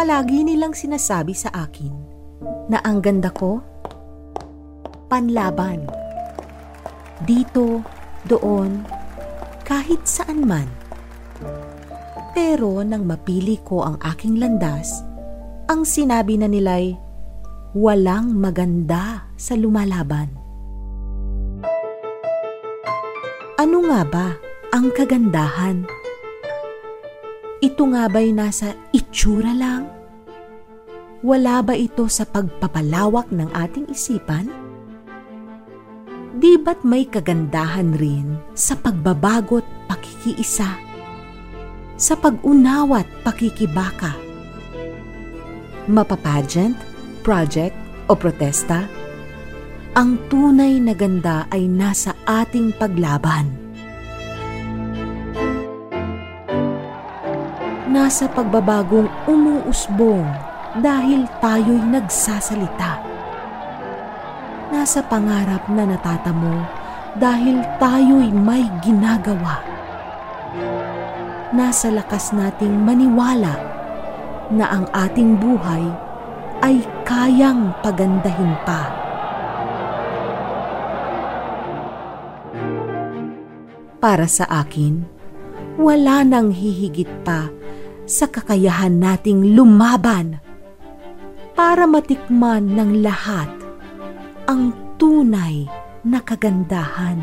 Palagi nilang sinasabi sa akin na ang ganda ko, panlaban. Dito, doon, kahit saan man. Pero nang mapili ko ang aking landas, ang sinabi na nila'y walang maganda sa lumalaban. Ano nga ba ang kagandahan? Ito nga ba'y nasa itsura lang? Wala ba ito sa pagpapalawak ng ating isipan? Di ba't may kagandahan rin sa pagbabago't pakikiisa? Sa pag-unawa't pakikibaka? Mapapageant, project o protesta? Ang tunay na ganda ay nasa ating paglaban. Nasa pagbabagong umuusbong dahil tayo'y nagsasalita. Nasa pangarap na natatamo dahil tayo'y may ginagawa. Nasa lakas nating maniwala na ang ating buhay ay kayang pagandahin pa. Para sa akin, wala nang hihigit pa sa kakayahan nating lumaban para matikman ng lahat ang tunay na kagandahan.